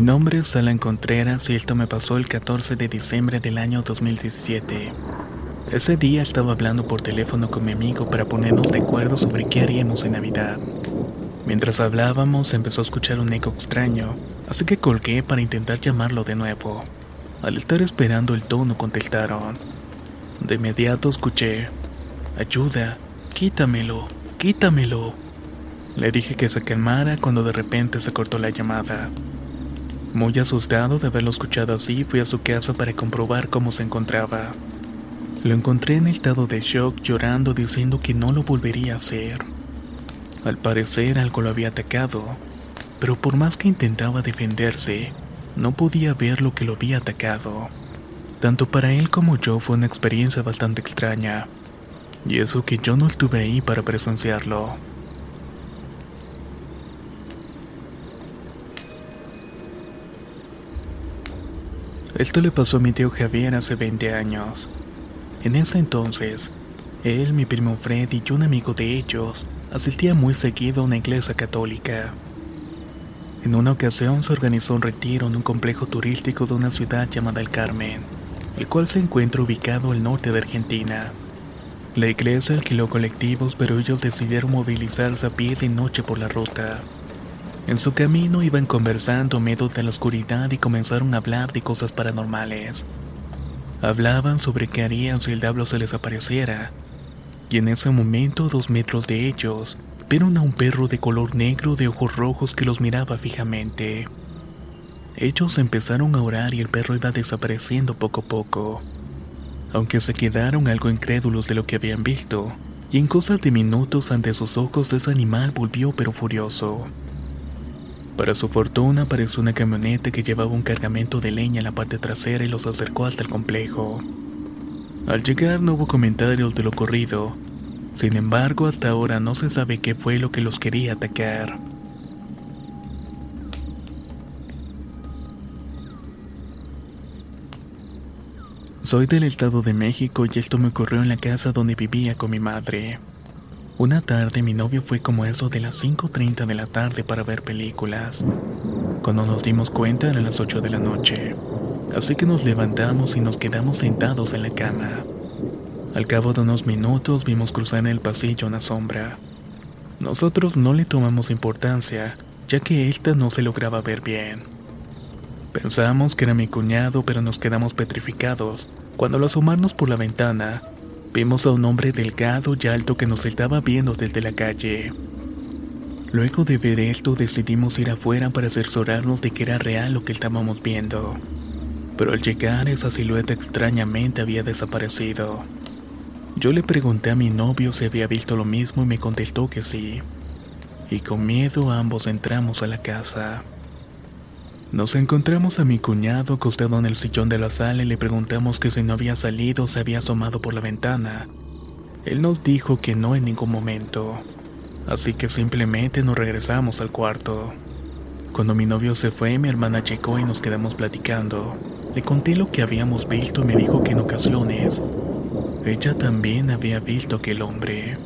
Mi nombre es Alan Contreras y esto me pasó el 14 de diciembre del año 2017. Ese día estaba hablando por teléfono con mi amigo para ponernos de acuerdo sobre qué haríamos en Navidad. Mientras hablábamos empezó a escuchar un eco extraño, así que colgué para intentar llamarlo de nuevo. Al estar esperando el tono contestaron. De inmediato escuché, ayuda, quítamelo, quítamelo. Le dije que se calmara cuando de repente se cortó la llamada. Muy asustado de haberlo escuchado así, fui a su casa para comprobar cómo se encontraba. Lo encontré en estado de shock, llorando, diciendo que no lo volvería a hacer. Al parecer algo lo había atacado, pero por más que intentaba defenderse, no podía ver lo que lo había atacado. Tanto para él como yo fue una experiencia bastante extraña, y eso que yo no estuve ahí para presenciarlo. Esto le pasó a mi tío Javier hace 20 años. En ese entonces, él, mi primo Fred y un amigo de ellos asistía muy seguido a una iglesia católica. En una ocasión se organizó un retiro en un complejo turístico de una ciudad llamada El Carmen, el cual se encuentra ubicado al norte de Argentina. La iglesia alquiló colectivos, pero ellos decidieron movilizarse a pie de noche por la ruta. En su camino iban conversando medio de la oscuridad y comenzaron a hablar de cosas paranormales. Hablaban sobre qué harían si el diablo se les apareciera. Y en ese momento, dos metros de ellos, vieron a un perro de color negro de ojos rojos que los miraba fijamente. Ellos empezaron a orar y el perro iba desapareciendo poco a poco. Aunque se quedaron algo incrédulos de lo que habían visto, y en cosas de minutos ante sus ojos ese animal volvió pero furioso. Para su fortuna apareció una camioneta que llevaba un cargamento de leña en la parte trasera y los acercó hasta el complejo. Al llegar no hubo comentarios de lo ocurrido, sin embargo hasta ahora no se sabe qué fue lo que los quería atacar. Soy del Estado de México y esto me ocurrió en la casa donde vivía con mi madre. Una tarde mi novio fue como eso de las 5.30 de la tarde para ver películas. Cuando nos dimos cuenta eran las 8 de la noche. Así que nos levantamos y nos quedamos sentados en la cama. Al cabo de unos minutos vimos cruzar en el pasillo una sombra. Nosotros no le tomamos importancia, ya que ésta no se lograba ver bien. Pensamos que era mi cuñado, pero nos quedamos petrificados cuando al asomarnos por la ventana vimos a un hombre delgado y alto que nos estaba viendo desde la calle. Luego de ver esto decidimos ir afuera para cerciorarnos de que era real lo que estábamos viendo. Pero al llegar esa silueta extrañamente había desaparecido. Yo le pregunté a mi novio si había visto lo mismo y me contestó que sí. Y con miedo ambos entramos a la casa. Nos encontramos a mi cuñado acostado en el sillón de la sala y le preguntamos que si no había salido o se había asomado por la ventana. Él nos dijo que no en ningún momento, así que simplemente nos regresamos al cuarto. Cuando mi novio se fue, mi hermana llegó y nos quedamos platicando. Le conté lo que habíamos visto y me dijo que en ocasiones ella también había visto aquel hombre.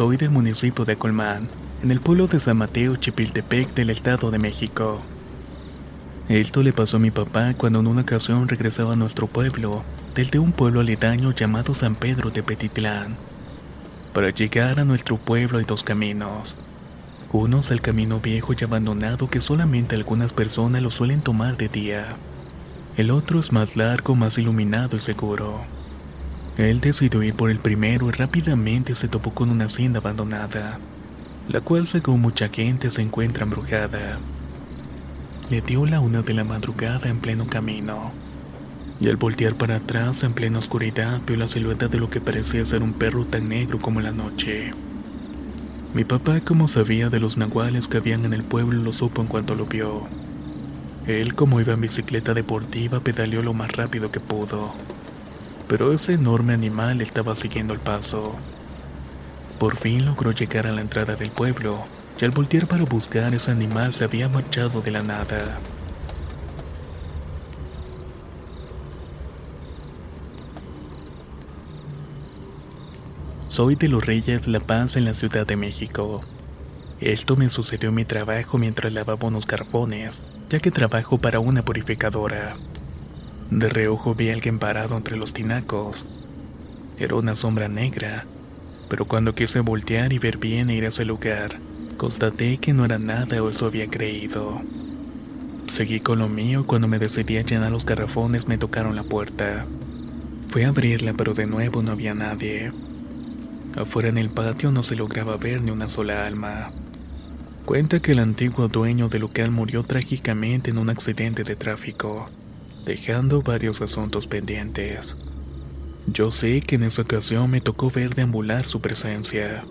Soy del municipio de Colmán, en el pueblo de San Mateo Chipiltepec del Estado de México. Esto le pasó a mi papá cuando en una ocasión regresaba a nuestro pueblo, del de un pueblo aledaño llamado San Pedro de Petitlán. Para llegar a nuestro pueblo hay dos caminos. Uno es el camino viejo y abandonado que solamente algunas personas lo suelen tomar de día. El otro es más largo, más iluminado y seguro. Él decidió ir por el primero y rápidamente se topó con una hacienda abandonada, la cual según mucha gente se encuentra embrujada. Le dio la una de la madrugada en pleno camino. Y al voltear para atrás en plena oscuridad vio la silueta de lo que parecía ser un perro tan negro como la noche. Mi papá, como sabía de los nahuales que habían en el pueblo, lo supo en cuanto lo vio. Él, como iba en bicicleta deportiva, pedaleó lo más rápido que pudo. Pero ese enorme animal estaba siguiendo el paso. Por fin logró llegar a la entrada del pueblo, y al voltear para buscar ese animal se había marchado de la nada. Soy de los Reyes La Paz en la Ciudad de México. Esto me sucedió en mi trabajo mientras lavaba unos carbones, ya que trabajo para una purificadora. De reojo vi a alguien parado entre los tinacos. Era una sombra negra, pero cuando quise voltear y ver bien e ir a ese lugar, constaté que no era nada o eso había creído. Seguí con lo mío cuando me decidí a llenar los garrafones me tocaron la puerta. Fui a abrirla pero de nuevo no había nadie. Afuera en el patio no se lograba ver ni una sola alma. Cuenta que el antiguo dueño del local murió trágicamente en un accidente de tráfico, dejando varios asuntos pendientes. Yo sé que en esa ocasión me tocó ver deambular su presencia.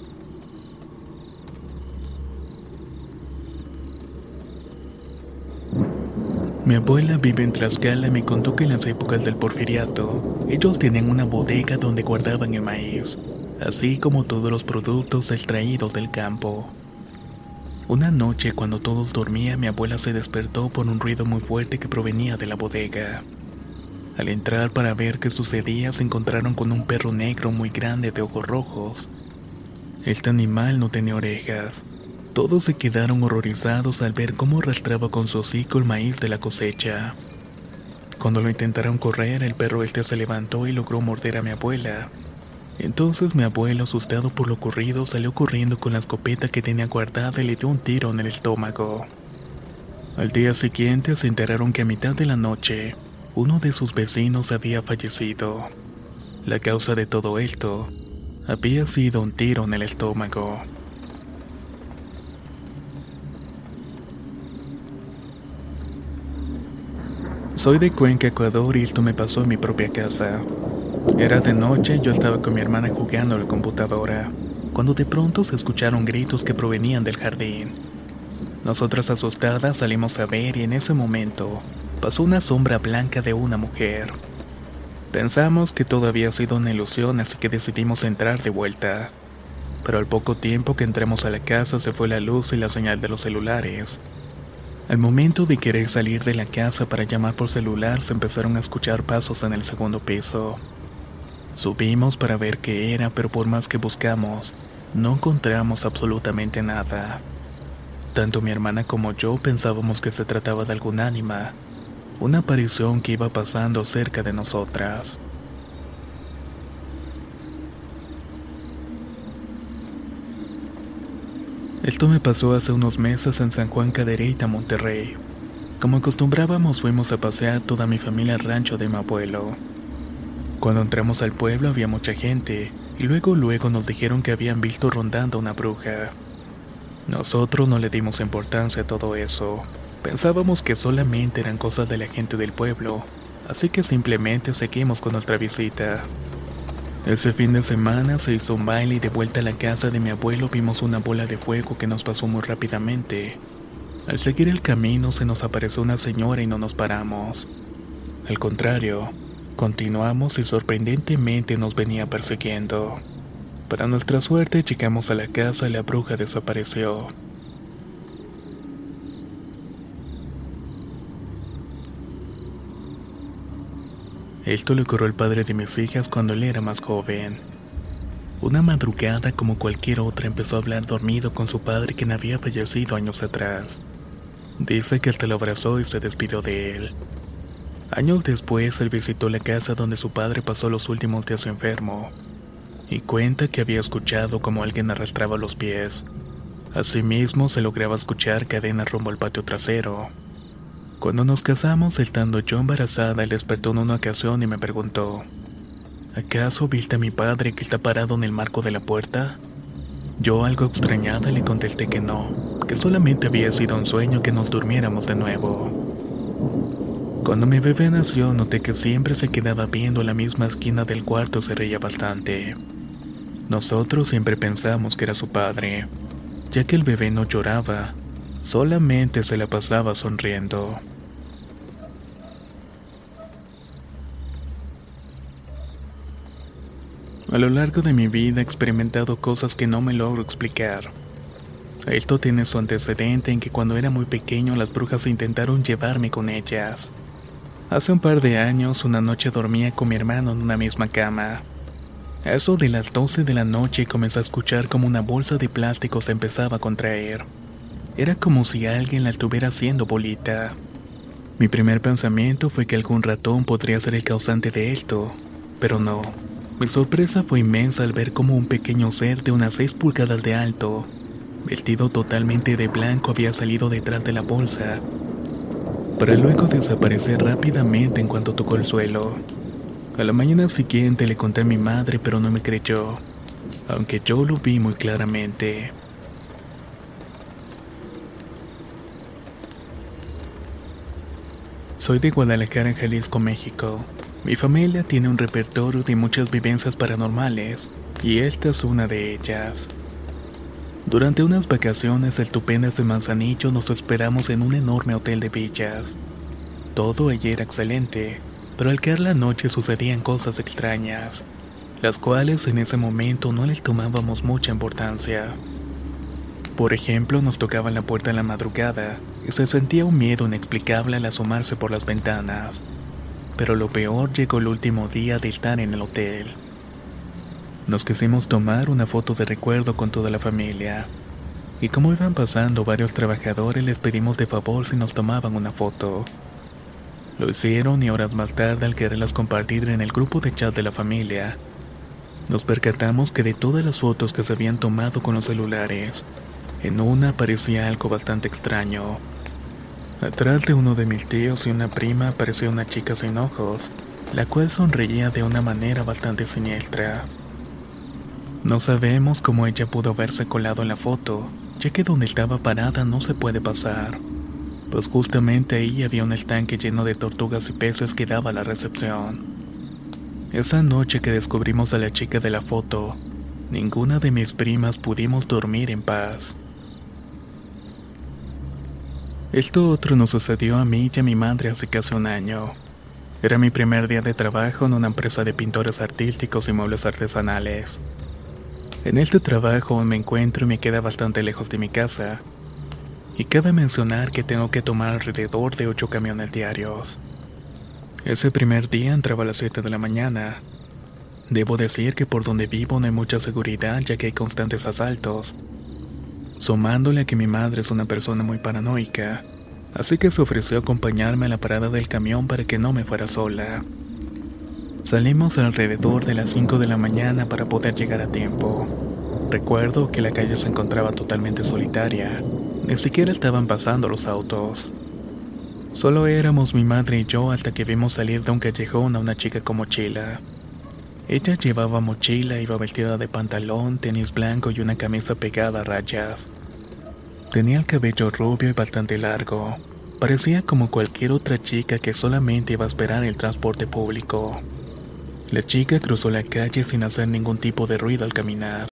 Mi abuela vive en Tlaxcala y me contó que en las épocas del porfiriato, ellos tenían una bodega donde guardaban el maíz así como todos los productos extraídos del campo. Una noche cuando todos dormían mi abuela se despertó por un ruido muy fuerte que provenía de la bodega. Al entrar para ver qué sucedía se encontraron con un perro negro muy grande de ojos rojos. Este animal no tenía orejas. Todos se quedaron horrorizados al ver cómo arrastraba con su hocico el maíz de la cosecha. Cuando lo intentaron correr, el perro este se levantó y logró morder a mi abuela. Entonces mi abuelo, asustado por lo ocurrido, salió corriendo con la escopeta que tenía guardada y le dio un tiro en el estómago. Al día siguiente se enteraron que a mitad de la noche, uno de sus vecinos había fallecido. La causa de todo esto había sido un tiro en el estómago. Soy de Cuenca, Ecuador y esto me pasó en mi propia casa. Era de noche y yo estaba con mi hermana jugando a la computadora, cuando de pronto se escucharon gritos que provenían del jardín. Nosotras asustadas salimos a ver y en ese momento pasó una sombra blanca de una mujer. Pensamos que todo había sido una ilusión así que decidimos entrar de vuelta. Pero al poco tiempo que entramos a la casa se fue la luz y la señal de los celulares. Al momento de querer salir de la casa para llamar por celular se empezaron a escuchar pasos en el segundo piso. Subimos para ver qué era, pero por más que buscamos, no encontramos absolutamente nada. Tanto mi hermana como yo pensábamos que se trataba de algún ánima, una aparición que iba pasando cerca de nosotras. Esto me pasó hace unos meses en San Juan Cadereyta, Monterrey. Como acostumbrábamos, fuimos a pasear toda mi familia al rancho de mi abuelo. Cuando entramos al pueblo había mucha gente, y luego luego nos dijeron que habían visto rondando una bruja. Nosotros no le dimos importancia a todo eso. Pensábamos que solamente eran cosas de la gente del pueblo, así que simplemente seguimos con nuestra visita. Ese fin de semana se hizo un baile y de vuelta a la casa de mi abuelo vimos una bola de fuego que nos pasó muy rápidamente. Al seguir el camino se nos apareció una señora y no nos paramos. Al contrario, Continuamos y sorprendentemente nos venía persiguiendo. Para nuestra suerte llegamos a la casa y la bruja desapareció. Esto le ocurrió al padre de mis hijas cuando él era más joven. Una madrugada como cualquier otra empezó a hablar dormido con su padre quien había fallecido años atrás. Dice que hasta lo abrazó y se despidió de él. Años después, él visitó la casa donde su padre pasó los últimos días enfermo. y cuenta que había escuchado como alguien arrastraba los pies. Asimismo se lograba escuchar cadenas rumbo al patio trasero. Cuando nos casamos, estando yo embarazada, él despertó en una ocasión y me preguntó, ¿acaso viste a mi padre que está parado en el marco de la puerta? Yo algo extrañada le contesté que no, que solamente había sido un sueño que nos durmiéramos de nuevo. Cuando mi bebé nació noté que siempre se quedaba viendo la misma esquina del cuarto se reía bastante. Nosotros siempre pensamos que era su padre, ya que el bebé no lloraba, solamente se la pasaba sonriendo. A lo largo de mi vida he experimentado cosas que no me logro explicar. Esto tiene su antecedente en que cuando era muy pequeño las brujas intentaron llevarme con ellas. Hace un par de años una noche dormía con mi hermano en una misma cama. A eso de las 12 de la noche comencé a escuchar como una bolsa de plástico se empezaba a contraer. Era como si alguien la estuviera haciendo bolita. Mi primer pensamiento fue que algún ratón podría ser el causante de esto, pero no. Mi sorpresa fue inmensa al ver como un pequeño ser de unas 6 pulgadas de alto, vestido totalmente de blanco, había salido detrás de la bolsa, para luego desaparecer rápidamente en cuanto tocó el suelo. A la mañana siguiente le conté a mi madre, pero no me creyó, aunque yo lo vi muy claramente. Soy de Guadalajara, Jalisco, México. Mi familia tiene un repertorio de muchas vivencias paranormales, y esta es una de ellas. Durante unas vacaciones estupendas de Manzanillo nos esperamos en un enorme hotel de villas. Todo allí era excelente, pero al caer la noche sucedían cosas extrañas, las cuales en ese momento no les tomábamos mucha importancia. Por ejemplo, nos tocaban la puerta en la madrugada y se sentía un miedo inexplicable al asomarse por las ventanas pero lo peor llegó el último día de estar en el hotel. Nos quisimos tomar una foto de recuerdo con toda la familia. Y como iban pasando varios trabajadores les pedimos de favor si nos tomaban una foto. Lo hicieron y horas más tarde al quererlas compartir en el grupo de chat de la familia, nos percatamos que de todas las fotos que se habían tomado con los celulares, en una aparecía algo bastante extraño. Atrás de uno de mis tíos y una prima apareció una chica sin ojos, la cual sonreía de una manera bastante siniestra. No sabemos cómo ella pudo haberse colado en la foto, ya que donde estaba parada no se puede pasar, pues justamente ahí había un estanque lleno de tortugas y peces que daba la recepción. Esa noche que descubrimos a la chica de la foto, ninguna de mis primas pudimos dormir en paz. Esto otro nos sucedió a mí y a mi madre hace casi un año. Era mi primer día de trabajo en una empresa de pintores artísticos y muebles artesanales. En este trabajo me encuentro y me queda bastante lejos de mi casa. Y cabe mencionar que tengo que tomar alrededor de 8 camiones diarios. Ese primer día entraba a las 7 de la mañana. Debo decir que por donde vivo no hay mucha seguridad ya que hay constantes asaltos, sumándole a que mi madre es una persona muy paranoica, así que se ofreció acompañarme a la parada del camión para que no me fuera sola. Salimos alrededor de las 5 de la mañana para poder llegar a tiempo. Recuerdo que la calle se encontraba totalmente solitaria, ni siquiera estaban pasando los autos. Solo éramos mi madre y yo hasta que vimos salir de un callejón a una chica con mochila. Ella llevaba mochila, iba vestida de pantalón, tenis blanco y una camisa pegada a rayas. Tenía el cabello rubio y bastante largo. Parecía como cualquier otra chica que solamente iba a esperar el transporte público. La chica cruzó la calle sin hacer ningún tipo de ruido al caminar.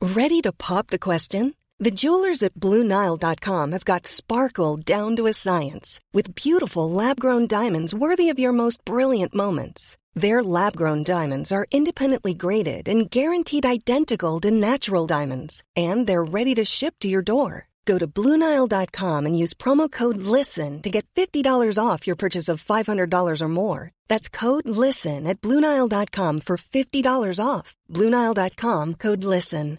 Ready to pop the question? The jewelers at BlueNile.com have got sparkle down to a science with beautiful lab-grown diamonds worthy of your most brilliant moments. Their lab-grown diamonds are independently graded and guaranteed identical to natural diamonds, and they're ready to ship to your door. Go to BlueNile.com and use promo code LISTEN to get $50 off your purchase of $500 or more. That's code LISTEN at BlueNile.com for $50 off. BlueNile.com code LISTEN.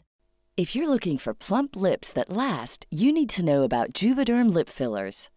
If you're looking for plump lips that last, you need to know about Juvederm lip fillers.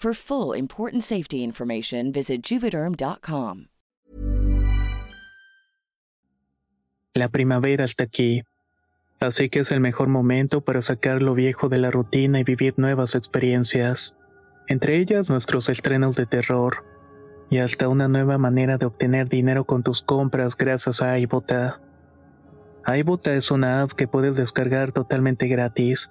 For full important safety information, visit juvederm.com. La primavera está aquí, así que es el mejor momento para sacar lo viejo de la rutina y vivir nuevas experiencias, entre ellas nuestros estrenos de terror y hasta una nueva manera de obtener dinero con tus compras gracias a iBota. iBota es una app que puedes descargar totalmente gratis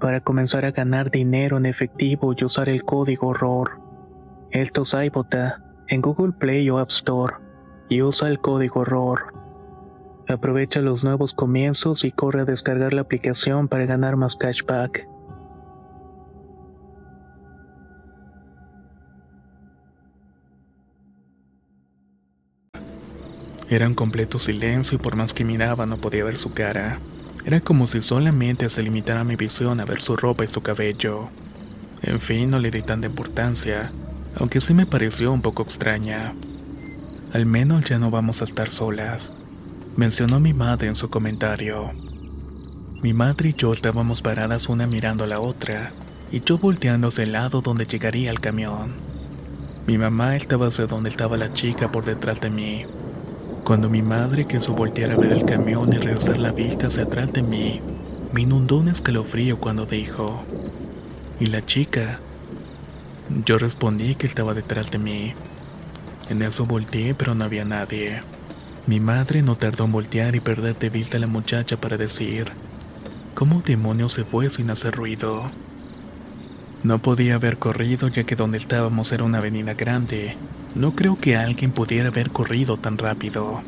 para comenzar a ganar dinero en efectivo y usar el código ROR. Esto es iBota en Google Play o App Store y usa el código ROR. Aprovecha los nuevos comienzos y corre a descargar la aplicación para ganar más cashback. Era un completo silencio y por más que miraba no podía ver su cara. Era como si solamente se limitara mi visión a ver su ropa y su cabello. En fin, no le di tanta importancia, aunque sí me pareció un poco extraña. Al menos ya no vamos a estar solas mencionó mi madre en su comentario. Mi madre y yo estábamos paradas una mirando a la otra, y yo volteando hacia el lado donde llegaría el camión. Mi mamá estaba hacia donde estaba la chica por detrás de mí. Cuando mi madre quiso voltear a ver el camión y regresar la vista hacia atrás de mí, me inundó un escalofrío cuando dijo, ¿y la chica? Yo respondí que estaba detrás de mí. En eso volteé, pero no había nadie. Mi madre no tardó en voltear y perder de vista a la muchacha para decir, ¿cómo demonios se fue sin hacer ruido? No podía haber corrido ya que donde estábamos era una avenida grande. No creo que alguien pudiera haber corrido tan rápido.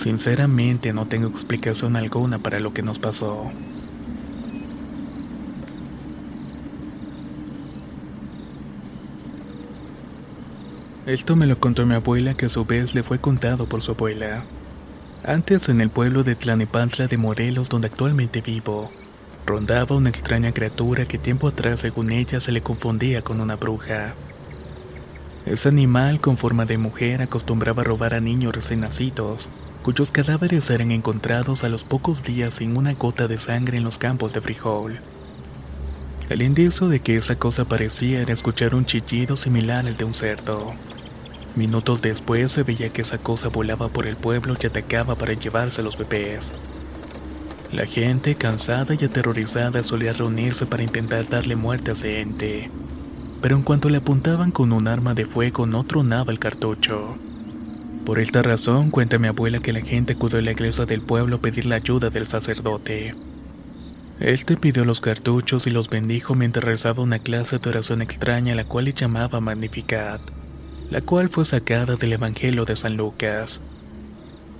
Sinceramente no tengo explicación alguna para lo que nos pasó. Esto me lo contó mi abuela que a su vez le fue contado por su abuela. Antes en el pueblo de Tlanepantla de Morelos donde actualmente vivo, rondaba una extraña criatura que tiempo atrás según ella se le confundía con una bruja. Ese animal con forma de mujer acostumbraba a robar a niños recién nacidos, cuyos cadáveres eran encontrados a los pocos días sin una gota de sangre en los campos de frijol. El indicio de que esa cosa parecía era escuchar un chillido similar al de un cerdo. Minutos después se veía que esa cosa volaba por el pueblo y atacaba para llevarse a los bebés. La gente, cansada y aterrorizada, solía reunirse para intentar darle muerte a ese ente. Pero en cuanto le apuntaban con un arma de fuego no tronaba el cartucho. Por esta razón cuenta mi abuela que la gente acudió a la iglesia del pueblo a pedir la ayuda del sacerdote. Este pidió los cartuchos y los bendijo mientras rezaba una clase de oración extraña la cual le llamaba Magnificat la cual fue sacada del Evangelio de San Lucas.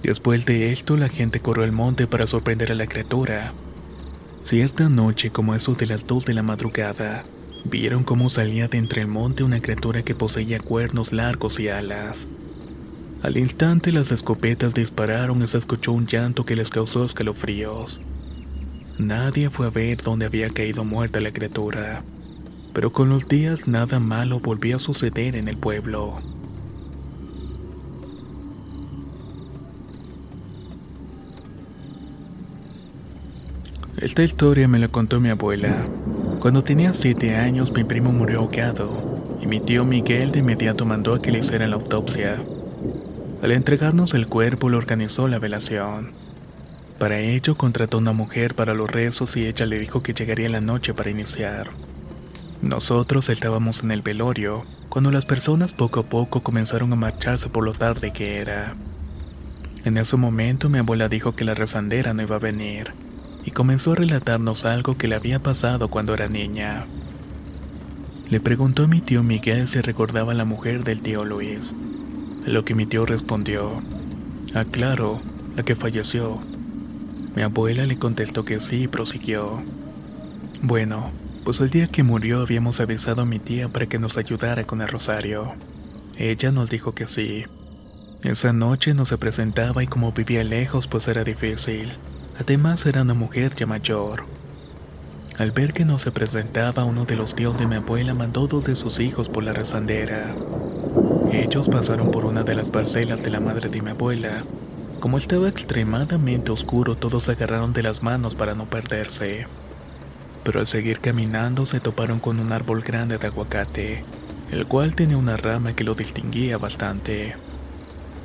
Después de esto, la gente corrió al monte para sorprender a la criatura. Cierta noche, como eso de las dos de la madrugada, vieron cómo salía de entre el monte una criatura que poseía cuernos largos y alas. Al instante las escopetas dispararon y se escuchó un llanto que les causó escalofríos. Nadie fue a ver dónde había caído muerta la criatura, pero con los días nada malo volvió a suceder en el pueblo. Esta historia me la contó mi abuela. Cuando tenía siete años mi primo murió ahogado y mi tío Miguel de inmediato mandó a que le hicieran la autopsia. Al entregarnos el cuerpo le organizó la velación. Para ello contrató una mujer para los rezos y ella le dijo que llegaría la noche para iniciar. Nosotros estábamos en el velorio cuando las personas poco a poco comenzaron a marcharse por lo tarde que era. En ese momento mi abuela dijo que la rezandera no iba a venir y comenzó a relatarnos algo que le había pasado cuando era niña. Le preguntó a mi tío Miguel si recordaba la mujer del tío Luis, a lo que mi tío respondió, ah claro, la que falleció. Mi abuela le contestó que sí y prosiguió. Bueno, pues el día que murió habíamos avisado a mi tía para que nos ayudara con el rosario. Ella nos dijo que sí. Esa noche no se presentaba y como vivía lejos pues era difícil. Además era una mujer ya mayor. Al ver que no se presentaba, uno de los tíos de mi abuela mandó dos de sus hijos por la rezandera. Ellos pasaron por una de las parcelas de la madre de mi abuela. Como estaba extremadamente oscuro, todos se agarraron de las manos para no perderse. Pero al seguir caminando se toparon con un árbol grande de aguacate, el cual tenía una rama que lo distinguía bastante.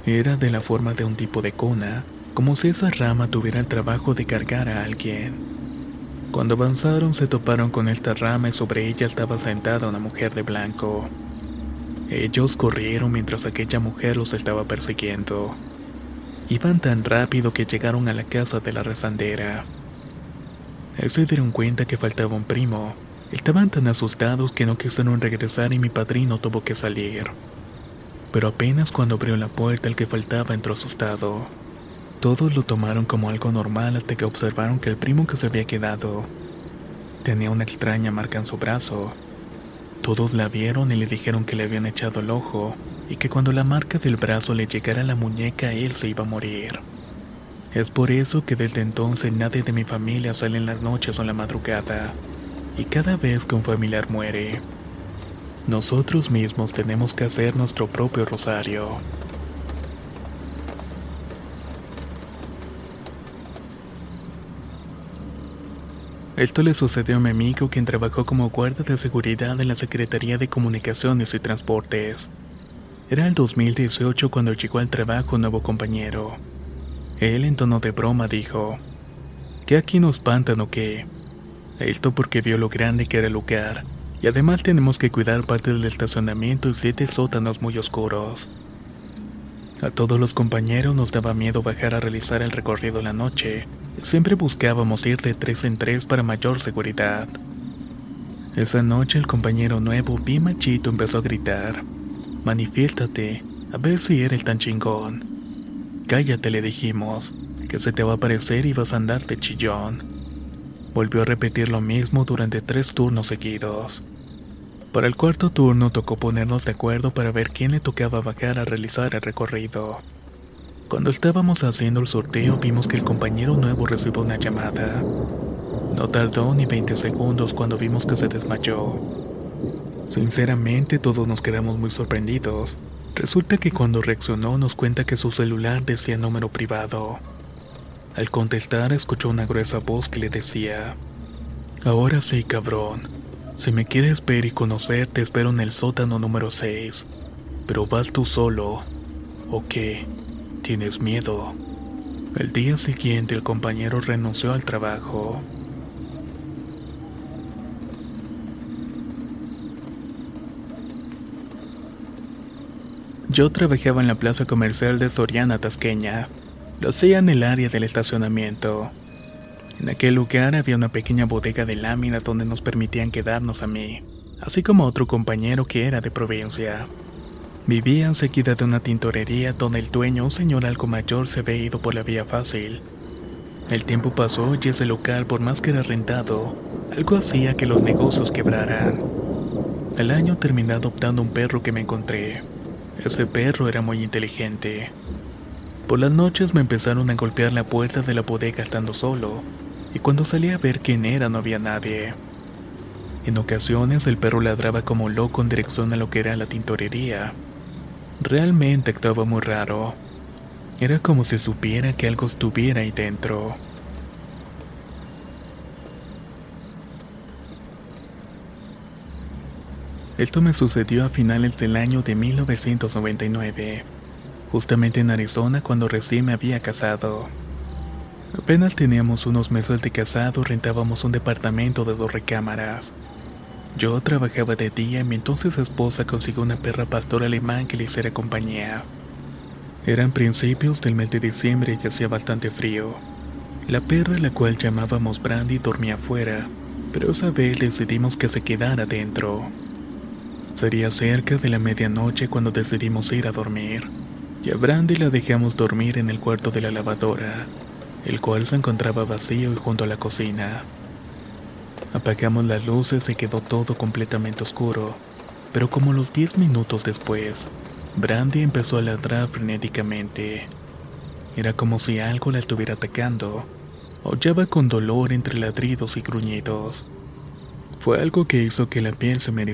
Era de la forma de un tipo de cuna, como si esa rama tuviera el trabajo de cargar a alguien. Cuando avanzaron se toparon con esta rama y sobre ella estaba sentada una mujer de blanco. Ellos corrieron mientras aquella mujer los estaba persiguiendo. Iban tan rápido que llegaron a la casa de la rezandera. se dieron cuenta que faltaba un primo. Estaban tan asustados que no quisieron regresar y mi padrino tuvo que salir. Pero apenas cuando abrió la puerta el que faltaba entró asustado. Todos lo tomaron como algo normal hasta que observaron que el primo que se había quedado tenía una extraña marca en su brazo. Todos la vieron y le dijeron que le habían echado el ojo y que cuando la marca del brazo le llegara a la muñeca él se iba a morir. Es por eso que desde entonces nadie de mi familia sale en las noches o en la madrugada. Y cada vez que un familiar muere, nosotros mismos tenemos que hacer nuestro propio rosario. Esto le sucedió a mi amigo quien trabajó como guardia de seguridad en la Secretaría de Comunicaciones y Transportes. Era el 2018 cuando llegó al trabajo un nuevo compañero. Él en tono de broma dijo, ¿qué aquí nos espantan o qué? Esto porque vio lo grande que era el lugar, y además tenemos que cuidar parte del estacionamiento y siete sótanos muy oscuros. A todos los compañeros nos daba miedo bajar a realizar el recorrido la noche, Siempre buscábamos ir de tres en tres para mayor seguridad. Esa noche el compañero nuevo, bien machito, empezó a gritar. Manifiéstate, a ver si eres tan chingón. Cállate, le dijimos, que se te va a aparecer y vas a andar de chillón. Volvió a repetir lo mismo durante tres turnos seguidos. Para el cuarto turno tocó ponernos de acuerdo para ver quién le tocaba bajar a realizar el recorrido. Cuando estábamos haciendo el sorteo vimos que el compañero nuevo recibió una llamada. No tardó ni 20 segundos cuando vimos que se desmayó. Sinceramente todos nos quedamos muy sorprendidos. Resulta que cuando reaccionó nos cuenta que su celular decía número privado. Al contestar escuchó una gruesa voz que le decía, Ahora sí, cabrón. Si me quieres ver y conocer, te espero en el sótano número 6. Pero vas tú solo. ¿O qué? Tienes miedo. El día siguiente el compañero renunció al trabajo. Yo trabajaba en la plaza comercial de Soriana Tasqueña. Lo hacía en el área del estacionamiento. En aquel lugar había una pequeña bodega de láminas donde nos permitían quedarnos a mí, así como a otro compañero que era de provincia. Vivía enseguida de una tintorería donde el dueño, un señor algo mayor, se había ido por la vía fácil. El tiempo pasó y ese local, por más que era rentado, algo hacía que los negocios quebraran. Al año terminé adoptando un perro que me encontré. Ese perro era muy inteligente. Por las noches me empezaron a golpear la puerta de la bodega estando solo, y cuando salí a ver quién era no había nadie. En ocasiones el perro ladraba como loco en dirección a lo que era la tintorería. Realmente actuaba muy raro. Era como si supiera que algo estuviera ahí dentro. Esto me sucedió a finales del año de 1999, justamente en Arizona cuando recién me había casado. Apenas teníamos unos meses de casado, rentábamos un departamento de dos recámaras. Yo trabajaba de día y mi entonces esposa consiguió una perra pastor alemán que le hiciera compañía. Eran principios del mes de diciembre y hacía bastante frío. La perra, la cual llamábamos Brandy, dormía afuera, pero esa vez decidimos que se quedara dentro. Sería cerca de la medianoche cuando decidimos ir a dormir, y a Brandy la dejamos dormir en el cuarto de la lavadora, el cual se encontraba vacío y junto a la cocina. Apagamos las luces y quedó todo completamente oscuro, pero como los 10 minutos después, Brandy empezó a ladrar frenéticamente. Era como si algo la estuviera atacando. Aullaba con dolor entre ladridos y gruñidos. Fue algo que hizo que la piel se me.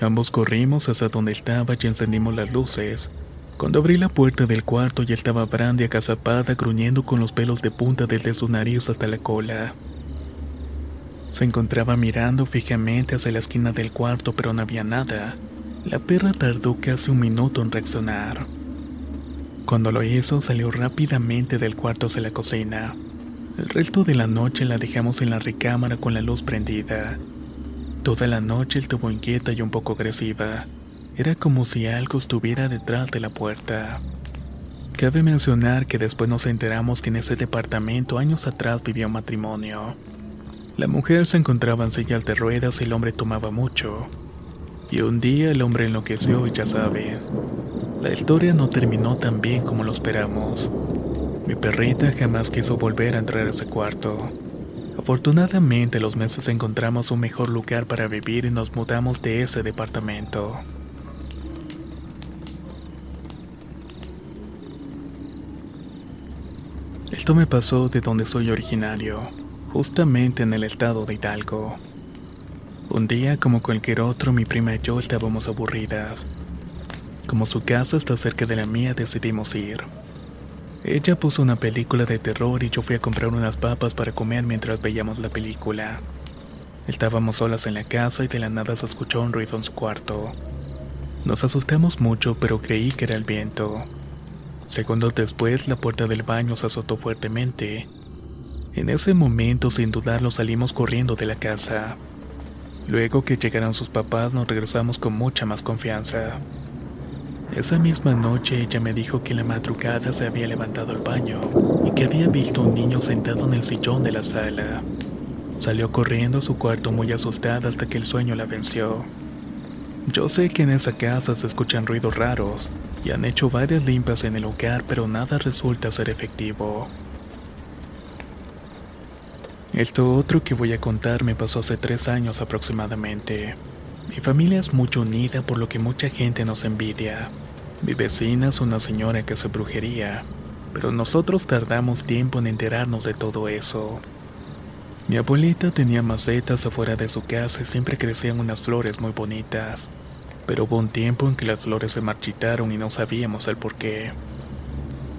Ambos corrimos hasta donde estaba y encendimos las luces. Cuando abrí la puerta del cuarto ya estaba Brandy agazapada gruñendo con los pelos de punta desde su nariz hasta la cola. Se encontraba mirando fijamente hacia la esquina del cuarto pero no había nada. La perra tardó casi un minuto en reaccionar. Cuando lo hizo salió rápidamente del cuarto hacia la cocina. El resto de la noche la dejamos en la recámara con la luz prendida. Toda la noche estuvo inquieta y un poco agresiva. Era como si algo estuviera detrás de la puerta. Cabe mencionar que después nos enteramos que en ese departamento años atrás vivía un matrimonio. La mujer se encontraba en sillas de ruedas y el hombre tomaba mucho. Y un día el hombre enloqueció y ya saben. La historia no terminó tan bien como lo esperamos. Mi perrita jamás quiso volver a entrar a ese cuarto. Afortunadamente los meses encontramos un mejor lugar para vivir y nos mudamos de ese departamento. Esto me pasó de donde soy originario, justamente en el estado de Hidalgo. Un día, como cualquier otro, mi prima y yo estábamos aburridas. Como su casa está cerca de la mía, decidimos ir. Ella puso una película de terror y yo fui a comprar unas papas para comer mientras veíamos la película. Estábamos solas en la casa y de la nada se escuchó un ruido en su cuarto. Nos asustamos mucho, pero creí que era el viento. Segundos después, la puerta del baño se azotó fuertemente. En ese momento, sin dudarlo, salimos corriendo de la casa. Luego que llegaron sus papás, nos regresamos con mucha más confianza. Esa misma noche ella me dijo que la madrugada se había levantado al baño y que había visto un niño sentado en el sillón de la sala. Salió corriendo a su cuarto muy asustada hasta que el sueño la venció. Yo sé que en esa casa se escuchan ruidos raros y han hecho varias limpias en el lugar, pero nada resulta ser efectivo. Esto otro que voy a contar me pasó hace tres años aproximadamente. Mi familia es muy unida por lo que mucha gente nos envidia. Mi vecina es una señora que hace brujería, pero nosotros tardamos tiempo en enterarnos de todo eso. Mi abuelita tenía macetas afuera de su casa y siempre crecían unas flores muy bonitas, pero hubo un tiempo en que las flores se marchitaron y no sabíamos el por qué.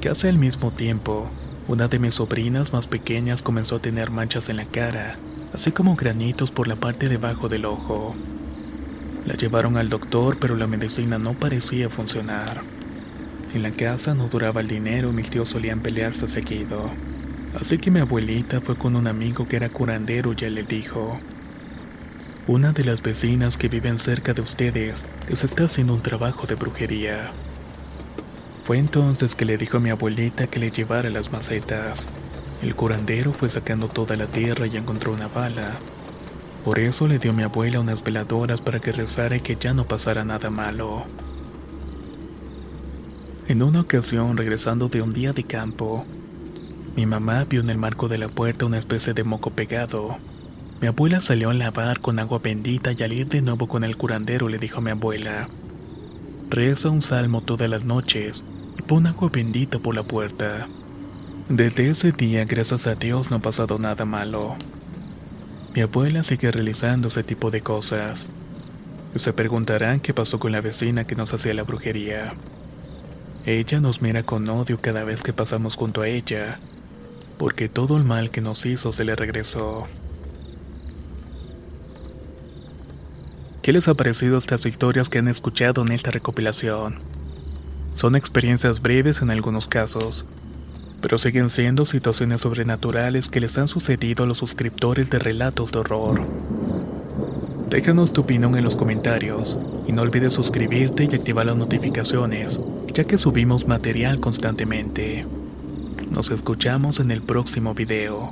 Casi al mismo tiempo, una de mis sobrinas más pequeñas comenzó a tener manchas en la cara, así como granitos por la parte debajo del ojo. La llevaron al doctor, pero la medicina no parecía funcionar. En la casa no duraba el dinero y mis tíos solían pelearse seguido. Así que mi abuelita fue con un amigo que era curandero y él le dijo, una de las vecinas que viven cerca de ustedes les está haciendo un trabajo de brujería. Fue entonces que le dijo a mi abuelita que le llevara las macetas. El curandero fue sacando toda la tierra y encontró una bala. Por eso le dio a mi abuela unas veladoras para que rezara y que ya no pasara nada malo. En una ocasión, regresando de un día de campo, mi mamá vio en el marco de la puerta una especie de moco pegado. Mi abuela salió a lavar con agua bendita y al ir de nuevo con el curandero le dijo a mi abuela, reza un salmo todas las noches pon agua bendita por la puerta. Desde ese día, gracias a Dios, no ha pasado nada malo. Mi abuela sigue realizando ese tipo de cosas. Se preguntarán qué pasó con la vecina que nos hacía la brujería. Ella nos mira con odio cada vez que pasamos junto a ella, porque todo el mal que nos hizo se le regresó. ¿Qué les ha parecido estas historias que han escuchado en esta recopilación? Son experiencias breves en algunos casos, pero siguen siendo situaciones sobrenaturales que les han sucedido a los suscriptores de relatos de horror. Déjanos tu opinión en los comentarios y no olvides suscribirte y activar las notificaciones, ya que subimos material constantemente. Nos escuchamos en el próximo video.